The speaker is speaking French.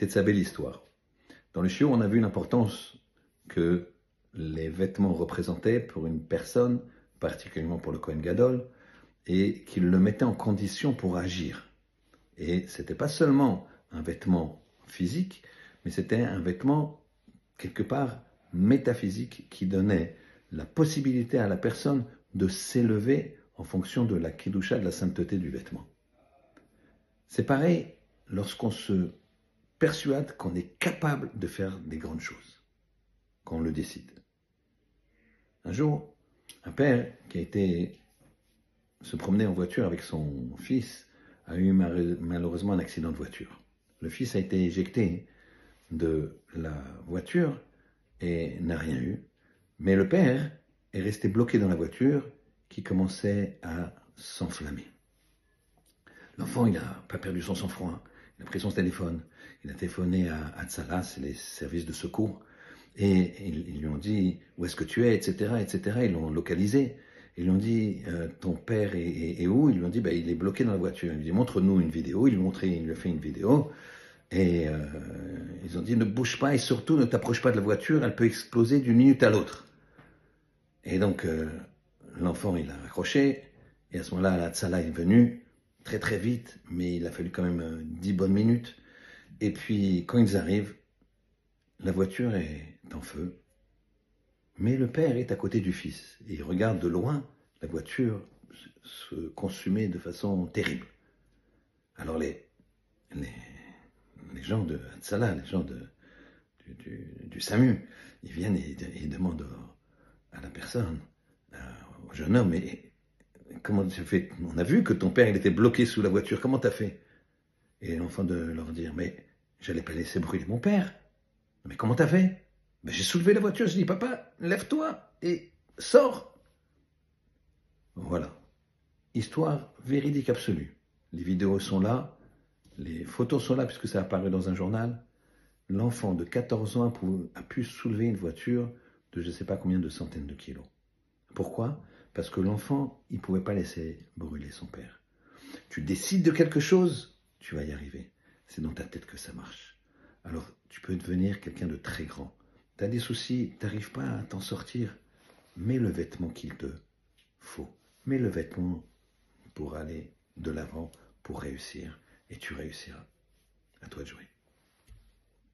Tetzabé l'histoire. Dans le chiot, on a vu l'importance que les vêtements représentaient pour une personne, particulièrement pour le Kohen Gadol, et qu'il le mettait en condition pour agir. Et c'était pas seulement un vêtement physique, mais c'était un vêtement quelque part métaphysique qui donnait la possibilité à la personne de s'élever en fonction de la kidusha, de la sainteté du vêtement. C'est pareil lorsqu'on se persuade qu'on est capable de faire des grandes choses, quand on le décide. Un jour, un père qui a été se promener en voiture avec son fils a eu malheureusement un accident de voiture. Le fils a été éjecté de la voiture et n'a rien eu, mais le père est resté bloqué dans la voiture qui commençait à s'enflammer. L'enfant, il n'a pas perdu son sang-froid, il a pris son téléphone, il a téléphoné à Atsala, c'est les services de secours, et ils, lui ont dit où est-ce que tu es, etc., etc. Ils l'ont localisé. Ils lui ont dit euh, ton père est, où? Ils lui ont dit bah, il est bloqué dans la voiture. Il lui dit montre-nous une vidéo. Il lui, il lui a fait une vidéo. Et euh, ils ont dit ne bouge pas et surtout ne t'approche pas de la voiture, elle peut exploser d'une minute à l'autre. Et donc euh, l'enfant il a accroché et à ce moment-là la est venue très très vite, mais il a fallu quand même dix bonnes minutes. Et puis quand ils arrivent, la voiture est en feu, mais le père est à côté du fils et il regarde de loin la voiture se consumer de façon terrible. Alors les, les, gens de Hatzala, les gens de, du, SAMU, ils viennent et ils demandent à la personne, au jeune homme, mais comment tu On a vu que ton père était bloqué sous la voiture, comment t'as fait? Et l'enfant de leur dire, mais j'allais pas laisser brûler mon père. Mais comment t'as fait? Ben, J'ai soulevé la voiture, je dis, papa, lève-toi et sors. Voilà. Histoire véridique absolue. Les vidéos sont là, les photos sont là puisque ça a apparu dans un journal. L'enfant de 14 ans a pu soulever une voiture de je ne sais pas combien de centaines de kilos. Pourquoi? Parce que l'enfant, il ne pouvait pas laisser brûler son père. Tu décides de quelque chose, tu vas y arriver. C'est dans ta tête que ça marche alors tu peux devenir quelqu'un de très grand. Tu as des soucis, tu n'arrives pas à t'en sortir. Mets le vêtement qu'il te faut. Mets le vêtement pour aller de l'avant, pour réussir. Et tu réussiras. À toi de jouer.